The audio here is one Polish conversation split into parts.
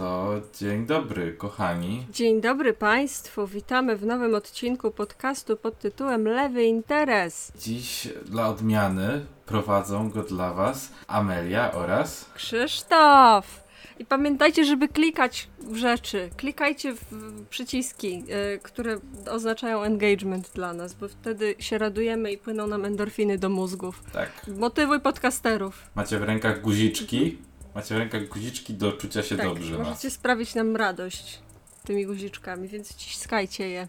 to dzień dobry, kochani. Dzień dobry Państwu. Witamy w nowym odcinku podcastu pod tytułem Lewy Interes. Dziś dla odmiany prowadzą go dla Was Amelia oraz Krzysztof. I pamiętajcie, żeby klikać w rzeczy. Klikajcie w przyciski, y, które oznaczają engagement dla nas, bo wtedy się radujemy i płyną nam endorfiny do mózgów. tak. Motywuj podcasterów. Macie w rękach guziczki. Macie w rękach guziczki do czucia się tak, dobrze. możecie sprawić nam radość tymi guziczkami, więc ciskajcie je.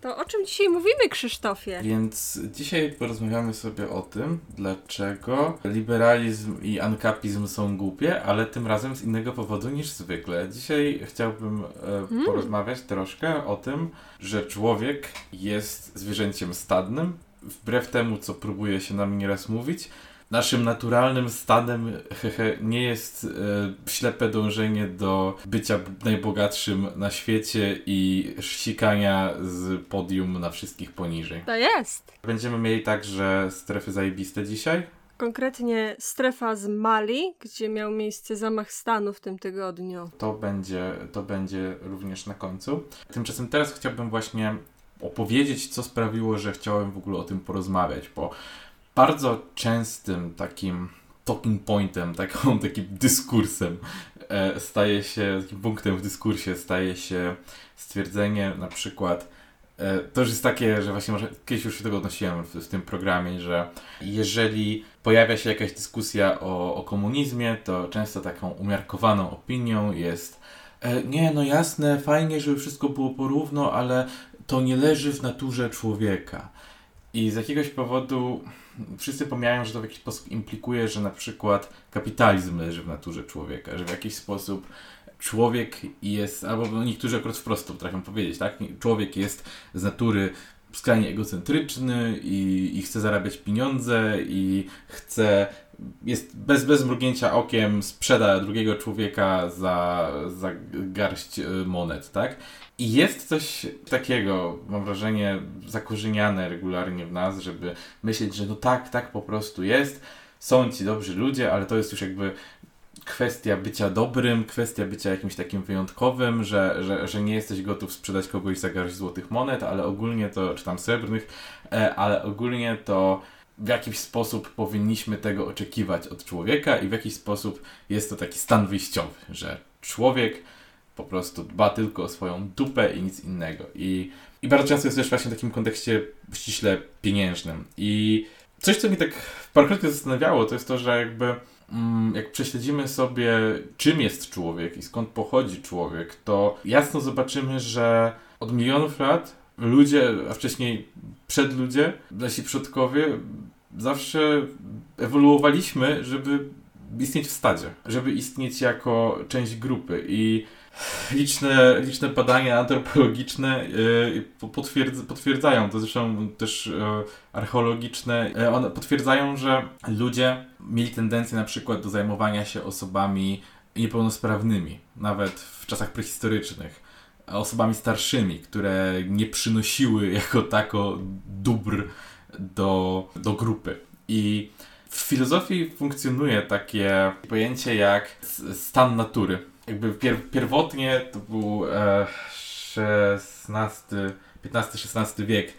To o czym dzisiaj mówimy, Krzysztofie? Więc dzisiaj porozmawiamy sobie o tym, dlaczego liberalizm i ankapizm są głupie, ale tym razem z innego powodu niż zwykle. Dzisiaj chciałbym e, porozmawiać troszkę o tym, że człowiek jest zwierzęciem stadnym, wbrew temu, co próbuje się nam nieraz mówić. Naszym naturalnym stanem hehe, nie jest e, ślepe dążenie do bycia najbogatszym na świecie i ścikania z podium na wszystkich poniżej. To jest. Będziemy mieli także strefy zajebiste dzisiaj. Konkretnie strefa z Mali, gdzie miał miejsce zamach stanu w tym tygodniu. To będzie, to będzie również na końcu. Tymczasem teraz chciałbym właśnie opowiedzieć, co sprawiło, że chciałem w ogóle o tym porozmawiać, bo bardzo częstym takim talking pointem, taką, takim dyskursem e, staje się, takim punktem w dyskursie staje się stwierdzenie na przykład e, to już jest takie, że właśnie może kiedyś już się tego odnosiłem w, w tym programie, że jeżeli pojawia się jakaś dyskusja o, o komunizmie, to często taką umiarkowaną opinią jest e, nie, no jasne, fajnie, żeby wszystko było porówno, ale to nie leży w naturze człowieka. I z jakiegoś powodu wszyscy pomijają, że to w jakiś sposób implikuje, że na przykład kapitalizm leży w naturze człowieka, że w jakiś sposób człowiek jest, albo no niektórzy akurat wprost to potrafią powiedzieć, tak? Człowiek jest z natury skrajnie egocentryczny i, i chce zarabiać pieniądze i chce, jest bez, bez mrugnięcia okiem sprzeda drugiego człowieka za, za garść y, monet, tak? I jest coś takiego, mam wrażenie, zakorzeniane regularnie w nas, żeby myśleć, że no tak, tak po prostu jest, są ci dobrzy ludzie, ale to jest już jakby kwestia bycia dobrym, kwestia bycia jakimś takim wyjątkowym, że, że, że nie jesteś gotów sprzedać kogoś za garść złotych monet, ale ogólnie to, czy tam srebrnych, e, ale ogólnie to w jakiś sposób powinniśmy tego oczekiwać od człowieka i w jakiś sposób jest to taki stan wyjściowy, że człowiek po prostu dba tylko o swoją dupę i nic innego. I, i bardzo często jest też właśnie w takim kontekście ściśle pieniężnym. I coś, co mi tak parokrotnie zastanawiało, to jest to, że jakby mm, jak prześledzimy sobie, czym jest człowiek i skąd pochodzi człowiek, to jasno zobaczymy, że od milionów lat ludzie, a wcześniej przedludzie, nasi przodkowie, zawsze ewoluowaliśmy, żeby istnieć w stadzie, żeby istnieć jako część grupy i liczne, liczne badania antropologiczne po- potwierdz, potwierdzają, to zresztą też yy, archeologiczne, yy, one potwierdzają, że ludzie mieli tendencję na przykład do zajmowania się osobami niepełnosprawnymi, nawet w czasach prehistorycznych, osobami starszymi, które nie przynosiły jako tako dóbr do, do grupy. I w filozofii funkcjonuje takie pojęcie jak stan natury. Jakby pier, pierwotnie to był e, XVI, XV-XVI wiek,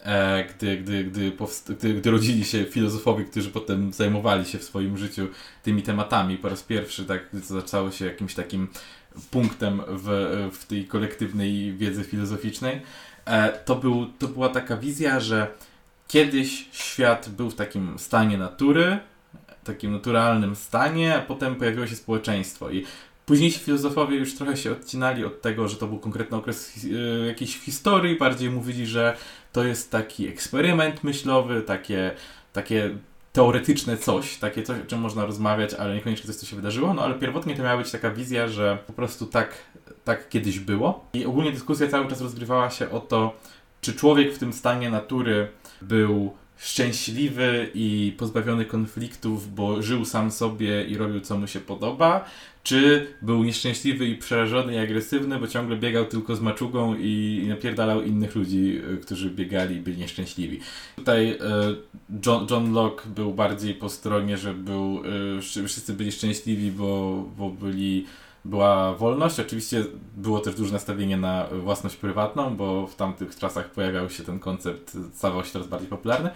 e, gdy, gdy, gdy, gdy, gdy rodzili się filozofowie, którzy potem zajmowali się w swoim życiu tymi tematami. Po raz pierwszy tak to zaczęło się jakimś takim punktem w, w tej kolektywnej wiedzy filozoficznej. E, to, był, to była taka wizja, że kiedyś świat był w takim stanie natury, takim naturalnym stanie, a potem pojawiło się społeczeństwo i późniejsi filozofowie już trochę się odcinali od tego, że to był konkretny okres e, jakiejś historii, bardziej mówili, że to jest taki eksperyment myślowy, takie, takie teoretyczne coś, takie coś, o czym można rozmawiać, ale niekoniecznie coś, co się wydarzyło, no ale pierwotnie to miała być taka wizja, że po prostu tak, tak kiedyś było. I ogólnie dyskusja cały czas rozgrywała się o to, czy człowiek w tym stanie natury był szczęśliwy i pozbawiony konfliktów, bo żył sam sobie i robił co mu się podoba, czy był nieszczęśliwy i przerażony i agresywny, bo ciągle biegał tylko z maczugą i napierdalał innych ludzi, y, którzy biegali i byli nieszczęśliwi. Tutaj y, John, John Locke był bardziej po stronie, że był, że wszyscy byli szczęśliwi, bo, bo byli była wolność. Oczywiście było też duże nastawienie na własność prywatną, bo w tamtych czasach pojawiał się ten koncept, stawał się coraz bardziej popularny.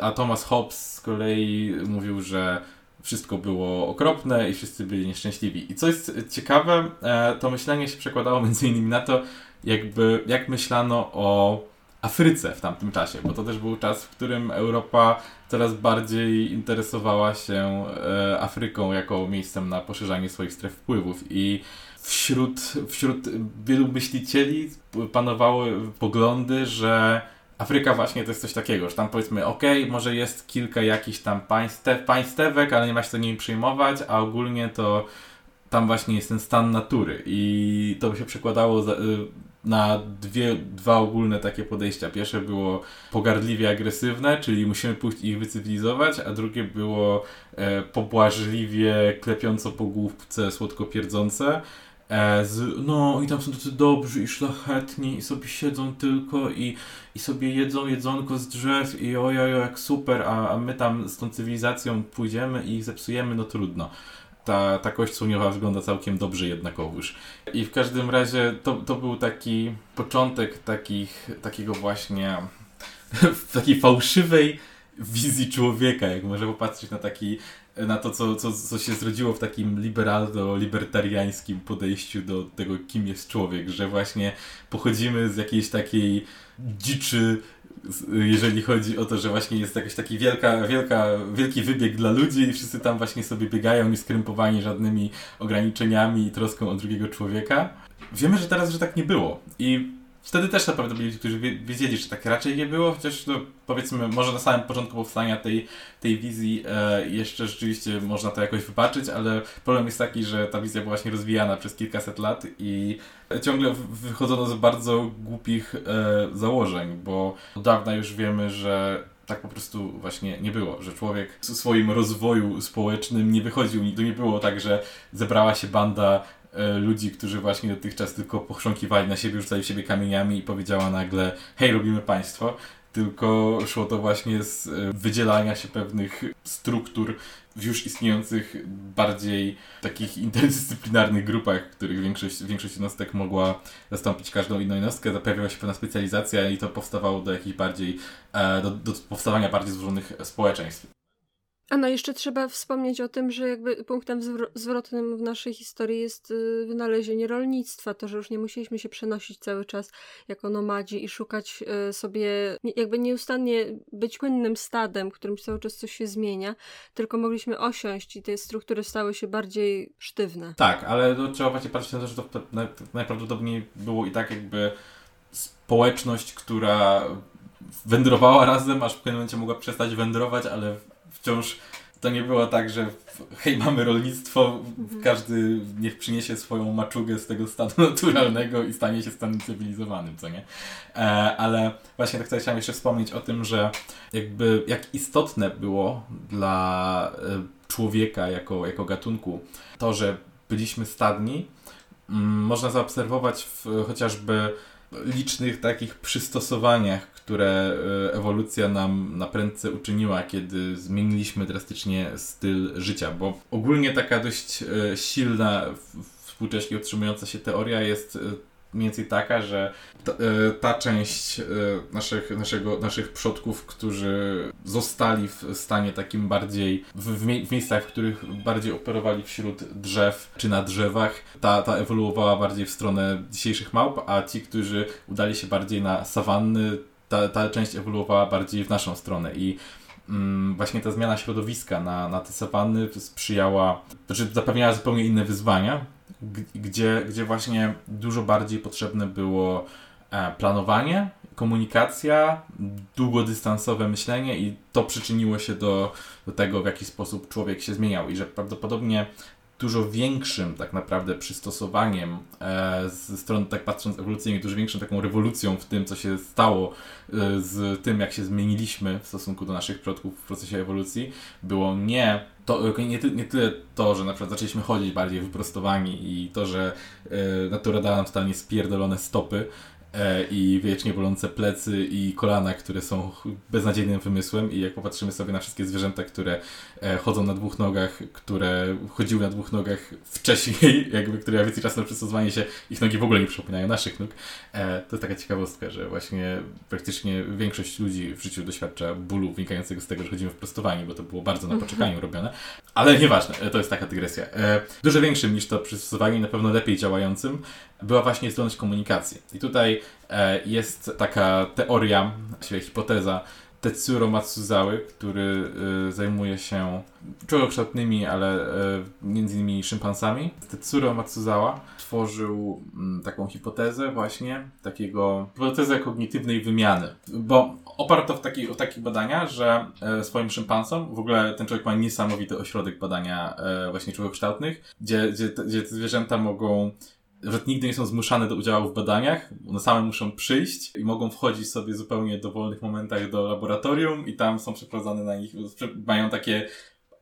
A Thomas Hobbes z kolei mówił, że wszystko było okropne i wszyscy byli nieszczęśliwi. I co jest ciekawe, e, to myślenie się przekładało między innymi na to, jakby, jak myślano o Afryce w tamtym czasie, bo to też był czas, w którym Europa coraz bardziej interesowała się e, Afryką jako miejscem na poszerzanie swoich stref wpływów. I wśród, wśród wielu myślicieli panowały poglądy, że Afryka właśnie to jest coś takiego, że tam powiedzmy, ok, może jest kilka jakichś tam państew, państewek, ale nie ma się to nimi przejmować, a ogólnie to tam właśnie jest ten stan natury. I to by się przekładało y, na dwie, dwa ogólne takie podejścia. Pierwsze było pogardliwie agresywne, czyli musimy pójść ich wycywilizować, a drugie było e, pobłażliwie klepiąco po główce słodko pierdzące. E, z, no i tam są tacy dobrzy i szlachetni i sobie siedzą tylko i, i sobie jedzą jedzonko z drzew i ojojo jak super, a, a my tam z tą cywilizacją pójdziemy i ich zepsujemy, no trudno ta, ta kość słoniowa wygląda całkiem dobrze jednakowoż. I w każdym razie to, to był taki początek takich, takiego właśnie takiej fałszywej wizji człowieka, jak może popatrzeć na taki na to, co, co, co się zrodziło w takim liberalno-libertariańskim podejściu do tego, kim jest człowiek, że właśnie pochodzimy z jakiejś takiej dziczy jeżeli chodzi o to, że właśnie jest jakaś taki wielka, wielka, wielki wybieg dla ludzi i wszyscy tam właśnie sobie biegają nieskrępowani żadnymi ograniczeniami i troską o drugiego człowieka. Wiemy, że teraz, że tak nie było i Wtedy też naprawdę byli ludzie, którzy wiedzieli, że tak raczej nie było, chociaż no, powiedzmy, może na samym początku powstania tej, tej wizji e, jeszcze rzeczywiście można to jakoś wybaczyć, ale problem jest taki, że ta wizja była właśnie rozwijana przez kilkaset lat i ciągle wychodzono z bardzo głupich e, założeń, bo od dawna już wiemy, że tak po prostu właśnie nie było, że człowiek w swoim rozwoju społecznym nie wychodził, to nie było tak, że zebrała się banda ludzi, którzy właśnie dotychczas tylko pochrząkiwali na siebie, rzucali w siebie kamieniami i powiedziała nagle hej, robimy państwo, tylko szło to właśnie z e, wydzielania się pewnych struktur w już istniejących bardziej takich interdyscyplinarnych grupach, w których większość, większość jednostek mogła zastąpić każdą inną jednostkę, pojawiła się pewna specjalizacja i to powstawało do jakichś bardziej, e, do, do powstawania bardziej złożonych społeczeństw. A no jeszcze trzeba wspomnieć o tym, że jakby punktem zwrotnym w naszej historii jest y, wynalezienie rolnictwa. To, że już nie musieliśmy się przenosić cały czas jako nomadzi i szukać y, sobie, jakby nieustannie być płynnym stadem, którym cały czas coś się zmienia, tylko mogliśmy osiąść i te struktury stały się bardziej sztywne. Tak, ale to trzeba właśnie patrzeć na to, że to najprawdopodobniej było i tak jakby społeczność, która wędrowała razem, aż w pewnym momencie mogła przestać wędrować, ale wciąż to nie było tak, że hej, mamy rolnictwo, mhm. każdy niech przyniesie swoją maczugę z tego stanu naturalnego i stanie się stanem cywilizowanym, co nie? E, ale właśnie tak chciałem jeszcze wspomnieć o tym, że jakby jak istotne było dla e, człowieka jako, jako gatunku to, że byliśmy stadni, mm, można zaobserwować w, chociażby licznych takich przystosowaniach, które e, ewolucja nam na prędce uczyniła, kiedy zmieniliśmy drastycznie styl życia, bo ogólnie taka dość e, silna, współcześnie utrzymująca się teoria jest e, mniej więcej taka, że ta, ta, część naszych, naszego, naszych przodków, którzy zostali w stanie takim bardziej, w, w, miejscach, w których bardziej operowali wśród drzew czy na drzewach, ta, ta ewoluowała bardziej w stronę dzisiejszych małp, a ci, którzy udali się bardziej na sawanny, ta, ta część ewoluowała bardziej w naszą stronę i mm, właśnie ta zmiana środowiska na, na te sawanny sprzyjała, znaczy zapewniała zupełnie inne wyzwania, gdzie, gdzie właśnie dużo bardziej potrzebne było e, planowanie, komunikacja, długodystansowe myślenie i to przyczyniło się do, do tego, w jaki sposób człowiek się zmieniał i że prawdopodobnie dużo większym tak naprawdę przystosowaniem e, ze strony, tak patrząc ewolucyjnie, dużo większą taką rewolucją w tym, co się stało e, z tym, jak się zmieniliśmy w stosunku do naszych przodków w procesie ewolucji, było nie to, nie, ty, nie tyle to, że na przykład zaczęliśmy chodzić bardziej wyprostowani i to, że e, natura dała nam totalnie spierdolone stopy, e, i wiecznie bolące plecy i kolana, które są beznadziejnym wymysłem. I jak popatrzymy sobie na wszystkie zwierzęta, które e, chodzą na dwóch nogach, które chodziły na dwóch nogach wcześniej, jakby, które więcej czasu na przystosowanie się, ich nogi w ogóle nie przypominają naszych nóg, e, to jest taka ciekawostka, że właśnie praktycznie większość ludzi w życiu doświadcza bólu wynikającego z tego, że chodzimy w prostowaniu, bo to było bardzo na poczekaniu robione, ale nieważne, to jest taka dygresja. Dużo większym niż to przystosowanie, na pewno lepiej działającym, była właśnie zdolność komunikacji. I tutaj e, jest taka teoria, właściwie hipoteza Tetsuro Matsuzały, który e, zajmuje się człowieczotnymi, ale e, między innymi szympansami. Tetsuro Matsuzawa tworzył m, mm, taką hipotezę właśnie, takiego hipotezę kognitywnej wymiany, bo oparto w, taki, w takich badaniach, że e, swoim szympansom, w ogóle ten człowiek ma niesamowity ośrodek badania e, właśnie człowiekokształtnych, gdzie, gdzie, gdzie te zwierzęta mogą że nigdy nie są zmuszane do udziału w badaniach, one same muszą przyjść i mogą wchodzić sobie zupełnie w dowolnych momentach do laboratorium i tam są przeprowadzane na nich, mają takie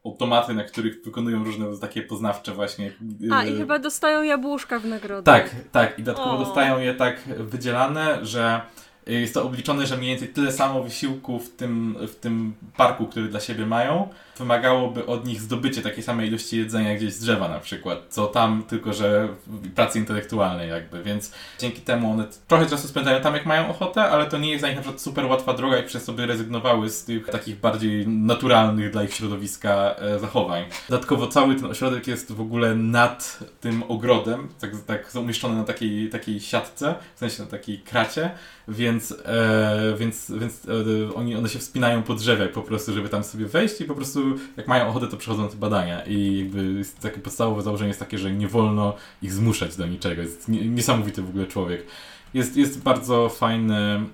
automaty, na których wykonują różne takie poznawcze właśnie. A, i y, chyba dostają jabłuszka w nagrodę. Tak, tak. I dodatkowo o. dostają je tak wydzielane, że jest to obliczone, że mniej więcej tyle samo wysiłku w tym, w tym parku, który dla siebie mają, wymagałoby od nich zdobycie takiej samej ilości jedzenia gdzieś z drzewa na przykład, co tam, tylko że pracy intelektualnej jakby, więc dzięki temu one trochę czasu spędzają tam jak mają ochotę, ale to nie jest dla nich na przykład super łatwa droga i przez to by rezygnowały z tych takich bardziej naturalnych dla ich środowiska e, zachowań. Dodatkowo cały ten ośrodek jest w ogóle nad tym ogrodem, tak, tak umieszczony na takiej, takiej siatce, w sensie na takiej kracie, więc, e, więc, więc e, oni, one się wspinają po drzewie po prostu, żeby tam sobie wejść i po prostu jak mają ochotę, to przychodzą te badania i jakby takie podstawowe założenie jest takie, że nie wolno ich zmuszać do niczego. Jest niesamowity w ogóle człowiek. Jest, jest bardzo fajny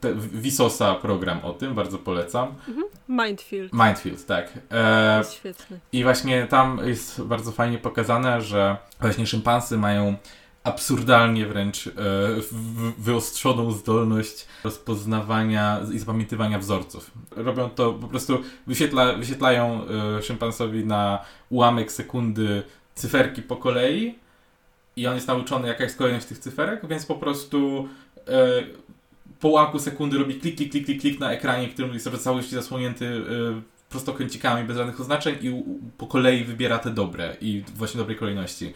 te, Visosa program o tym, bardzo polecam. Mhm. Mindfield. Mindfield, tak. E, świetny. I właśnie tam jest bardzo fajnie pokazane, że właśnie szympansy mają absurdalnie wręcz e, wyostrzoną zdolność rozpoznawania i zapamiętywania wzorców. Robią to po prostu, wyświetla, wyświetlają e, szympansowi na ułamek sekundy cyferki po kolei i on jest nauczony jaka jest kolejność tych cyferek, więc po prostu e, po ułamku sekundy robi klik, klik, klik, klik, klik na ekranie, którym jest w całości zasłonięty prostokręcikami bez żadnych oznaczeń i po kolei wybiera te dobre i właśnie dobrej kolejności.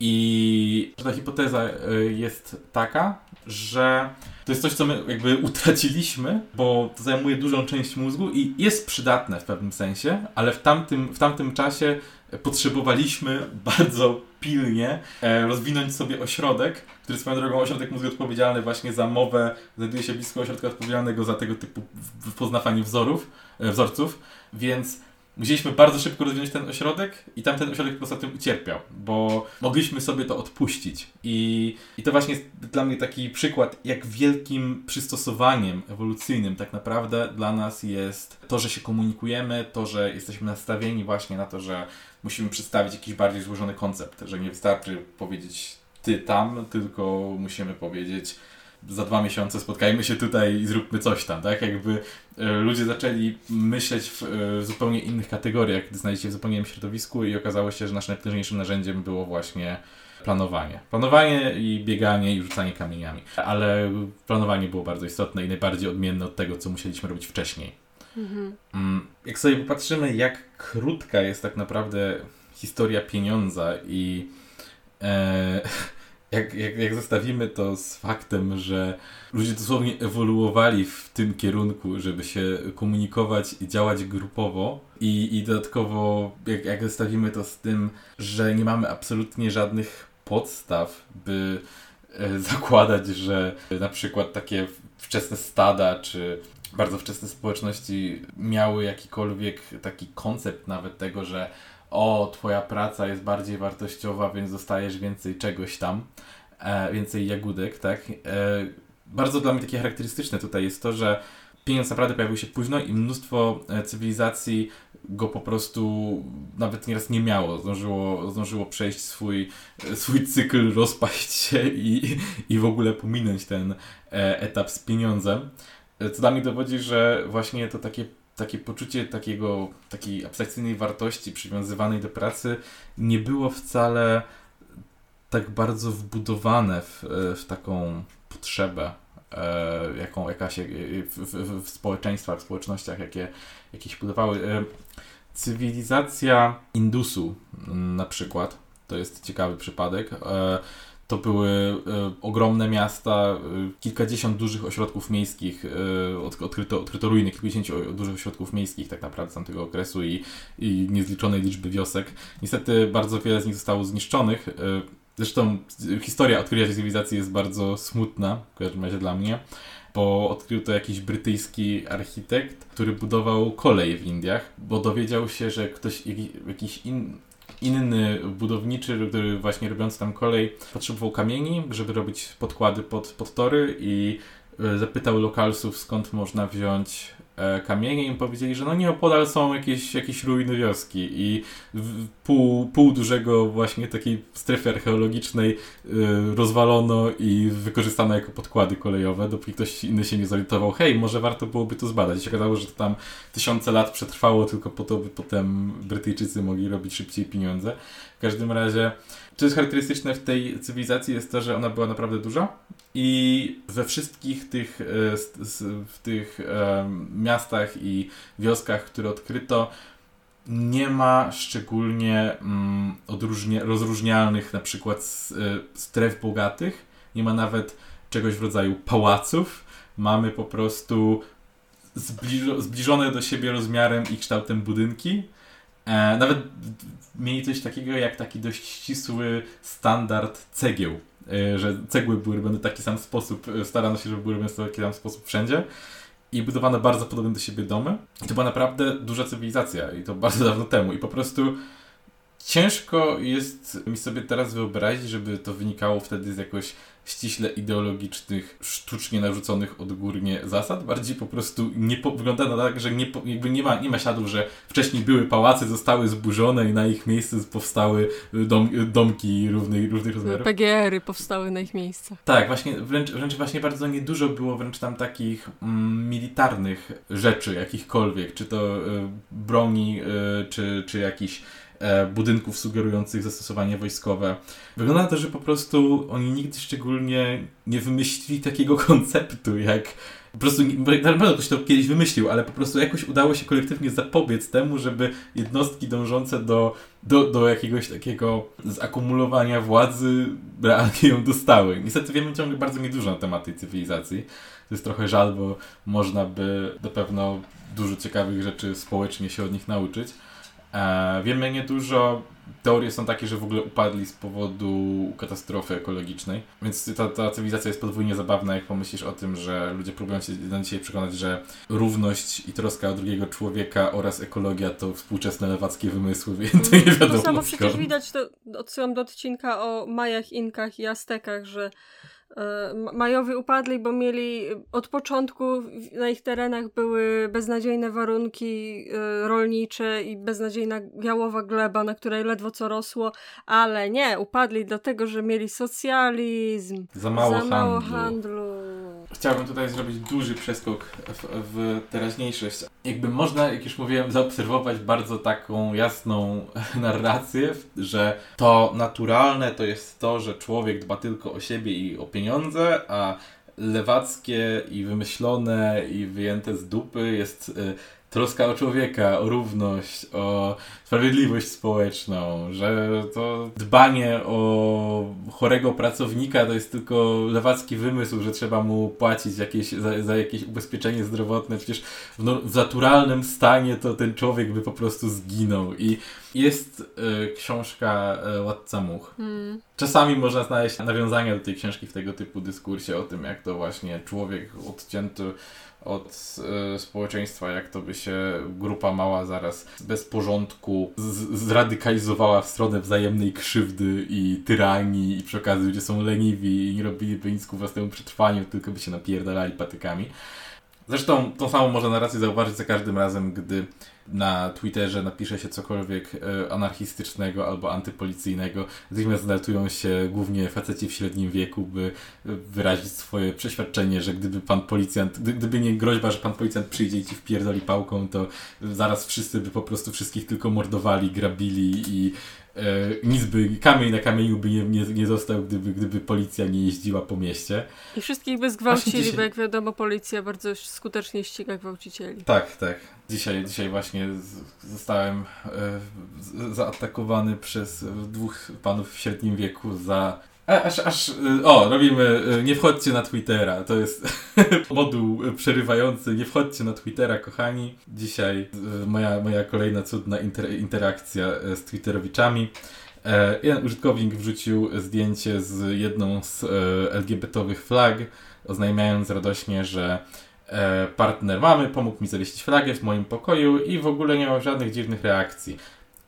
I ta hipoteza y, jest taka, że to jest coś, co my jakby utraciliśmy, bo to zajmuje dużą część mózgu i jest przydatne w pewnym sensie, ale w tamtym, w tamtym czasie potrzebowaliśmy bardzo pilnie e, rozwinąć sobie ośrodek, który swoją drogą ośrodek mózgu odpowiedzialny właśnie za mowę, znajduje się blisko ośrodka odpowiedzialnego za tego typu poznawanie wzorów, e, wzorców, więc musieliśmy bardzo szybko rozwinąć ten ośrodek i tamten ośrodek po tym ucierpiał, bo mogliśmy sobie to odpuścić. I, I to właśnie jest dla mnie taki przykład, jak wielkim przystosowaniem ewolucyjnym tak naprawdę dla nas jest to, że się komunikujemy, to, że jesteśmy nastawieni właśnie na to, że musimy przedstawić jakiś bardziej złożony koncept, że nie wystarczy powiedzieć ty tam, tylko musimy powiedzieć za dwa miesiące spotkajmy się tutaj i zróbmy coś tam, tak? Jakby ludzie zaczęli myśleć w e, zupełnie innych kategoriach, gdy znajdziecie w zupełnie innym środowisku i okazało się, że naszym najpotężniejszym narzędziem było właśnie planowanie. Planowanie i bieganie i rzucanie kamieniami. Ale planowanie było bardzo istotne i najbardziej odmienne od tego, co musieliśmy robić wcześniej. Mhm. Mm, jak sobie popatrzymy, jak krótka jest tak naprawdę historia pieniądza i e, jak, jak, jak zestawimy to z faktem, że ludzie dosłownie ewoluowali w tym kierunku, żeby się komunikować i działać grupowo, i, i dodatkowo jak, jak zestawimy to z tym, że nie mamy absolutnie żadnych podstaw, by e, zakładać, że na przykład takie wczesne stada czy bardzo wczesne społeczności miały jakikolwiek taki koncept nawet tego, że o, twoja praca jest bardziej wartościowa, więc dostajesz więcej czegoś tam, e, więcej jagódek, tak? E, bardzo dla mnie takie charakterystyczne tutaj jest to, że pieniądz naprawdę pojawił się późno i mnóstwo e, cywilizacji go po prostu nawet nieraz nie miało. Zdążyło, zdążyło przejść swój, e, swój cykl, rozpaść się i, i w ogóle pominąć ten e, etap z pieniądzem. Co dla mnie dowodzi, że właśnie to takie takie poczucie takiego, takiej abstrakcyjnej wartości przywiązywanej do pracy nie było wcale tak bardzo wbudowane w, w taką potrzebę, e, jaką, jaka się w, w, w społeczeństwach, w społecznościach, jakie, jakie się budowały. E, cywilizacja Indusu na przykład, to jest ciekawy przypadek. E, to były e, ogromne miasta, e, kilkadziesiąt dużych ośrodków miejskich, e, odkryto, odkryto ruiny kilkudziesięciu dużych ośrodków miejskich tak naprawdę z tamtego okresu i, i niezliczonej liczby wiosek. Niestety bardzo wiele z nich zostało zniszczonych. Zresztą historia odkrycia cywilizacji jest bardzo smutna, w każdym razie dla mnie, bo odkrył to jakiś brytyjski architekt, który budował kolej w Indiach, bo dowiedział się, że ktoś, jakiś in, inny budowniczy, który właśnie robiąc tam kolej, potrzebował kamieni, żeby robić podkłady pod, pod tory i e, zapytał lokalsów skąd można wziąć kamienie i powiedzieli, że no nieopodal są jakieś, jakieś ruiny wioski i pół, pół dużego właśnie takiej strefy archeologicznej y, rozwalono i wykorzystano jako podkłady kolejowe, dopóki ktoś inny się nie zorientował, hej, może warto byłoby to zbadać. I się okazało, że to tam tysiące lat przetrwało tylko po to, by potem Brytyjczycy mogli robić szybciej pieniądze. W każdym razie, co jest charakterystyczne w tej cywilizacji jest to, że ona była naprawdę duża i we wszystkich tych, e, w tych miastach i wioskach, które odkryto, nie ma szczególnie mm, rozróżnialnych na przykład e, stref bogatych, nie ma nawet czegoś w rodzaju pałaców, mamy po prostu zbliżone do siebie rozmiarem i kształtem budynki. E, nawet mieli coś takiego jak taki dość ścisły standard cegieł. E, że cegły były robione w taki sam sposób, e, starano się, żeby były robione w taki sam sposób wszędzie i budowano bardzo podobne do siebie domy. I to była naprawdę duża cywilizacja i to bardzo dawno temu i po prostu ciężko jest mi sobie teraz wyobrazić, żeby to wynikało wtedy z jakoś ściśle ideologicznych, sztucznie narzuconych odgórnie zasad. Bardziej po prostu nie po, wygląda na tak, że nie, jakby nie, ma, nie ma śladów, że wcześniej były pałace, zostały zburzone i na ich miejsce powstały dom, domki różnych, różnych rozmiarów. PGR-y powstały na ich miejsce. Tak, właśnie, wręcz, wręcz właśnie bardzo niedużo było wręcz tam takich mm, militarnych rzeczy, jakichkolwiek, czy to y, broni, y, czy, czy jakiś E, budynków sugerujących zastosowanie wojskowe. Wygląda na to, że po prostu oni nigdy szczególnie nie wymyślili takiego konceptu, jak po prostu, na pewno ktoś to kiedyś wymyślił, ale po prostu jakoś udało się kolektywnie zapobiec temu, żeby jednostki dążące do, do, do jakiegoś takiego zakumulowania władzy realnie ją dostały. Niestety wiemy ciągle bardzo niedużo na temat tej cywilizacji. To jest trochę żal, bo można by na pewno dużo ciekawych rzeczy społecznie się od nich nauczyć. E, wiemy niedużo. Teorie są takie, że w ogóle upadli z powodu katastrofy ekologicznej. Więc ta, ta cywilizacja jest podwójnie zabawna, jak pomyślisz o tym, że ludzie próbują się na dzisiaj przekonać, że równość i troska o drugiego człowieka oraz ekologia to współczesne lewackie wymysły, więc to nie wiadomo. To samo przecież widać, to odsyłam do odcinka o Majach, Inkach i Aztekach, że Majowie upadli, bo mieli od początku na ich terenach były beznadziejne warunki e, rolnicze i beznadziejna jałowa gleba, na której ledwo co rosło, ale nie, upadli dlatego, że mieli socjalizm, za mało, za mało handlu. handlu. Chciałbym tutaj zrobić duży przeskok w, w teraźniejszość. Jakby można, jak już mówiłem, zaobserwować bardzo taką jasną narrację, że to naturalne to jest to, że człowiek dba tylko o siebie i o pieniądze, a lewackie i wymyślone i wyjęte z dupy jest y, troska o człowieka, o równość, o sprawiedliwość społeczną, że to dbanie o chorego pracownika to jest tylko lewacki wymysł, że trzeba mu płacić jakieś, za, za jakieś ubezpieczenie zdrowotne. Przecież w, no, w naturalnym stanie to ten człowiek by po prostu zginął. I jest y, książka y, Władca Much. Hmm. Czasami można znaleźć nawiązania do tej książki w tego typu dyskursie o tym, jak to właśnie człowiek odcięty od y, społeczeństwa, jak to by się grupa mała zaraz bez porządku zradykalizowała w stronę wzajemnej krzywdy i tyranii i przy okazji ludzie są leniwi i nie robiliby nic ku własnemu przetrwaniu, tylko by się napierdalali patykami. Zresztą tą samą można narrację zauważyć za każdym razem, gdy na Twitterze napisze się cokolwiek e, anarchistycznego albo antypolicyjnego, natychmiast znajdują się głównie faceci w średnim wieku, by wyrazić swoje przeświadczenie, że gdyby pan policjant, gdyby nie groźba, że pan policjant przyjdzie i ci wpierdoli pałką, to zaraz wszyscy by po prostu wszystkich tylko mordowali, grabili i e, nic by, kamień na kamieniu by nie, nie, nie został, gdyby, gdyby policja nie jeździła po mieście. I wszystkich by zgwałcili, dzisiaj... bo jak wiadomo policja bardzo skutecznie ściga gwałcicieli. Tak, tak. Dzisiaj, dzisiaj właśnie zostałem e, zaatakowany przez dwóch panów w średnim wieku za Aż, aż, e, o, robimy, e, nie wchodźcie na Twittera, to jest moduł przerywający, nie wchodźcie na Twittera, kochani. Dzisiaj e, moja, moja kolejna cudna inter, interakcja z Twitterowiczami. Jeden użytkownik wrzucił zdjęcie z jedną z LGBT-owych flag, oznajmiając radośnie, że partner mamy pomógł mi zawiesić flagę w moim pokoju i w ogóle nie ma żadnych dziwnych reakcji.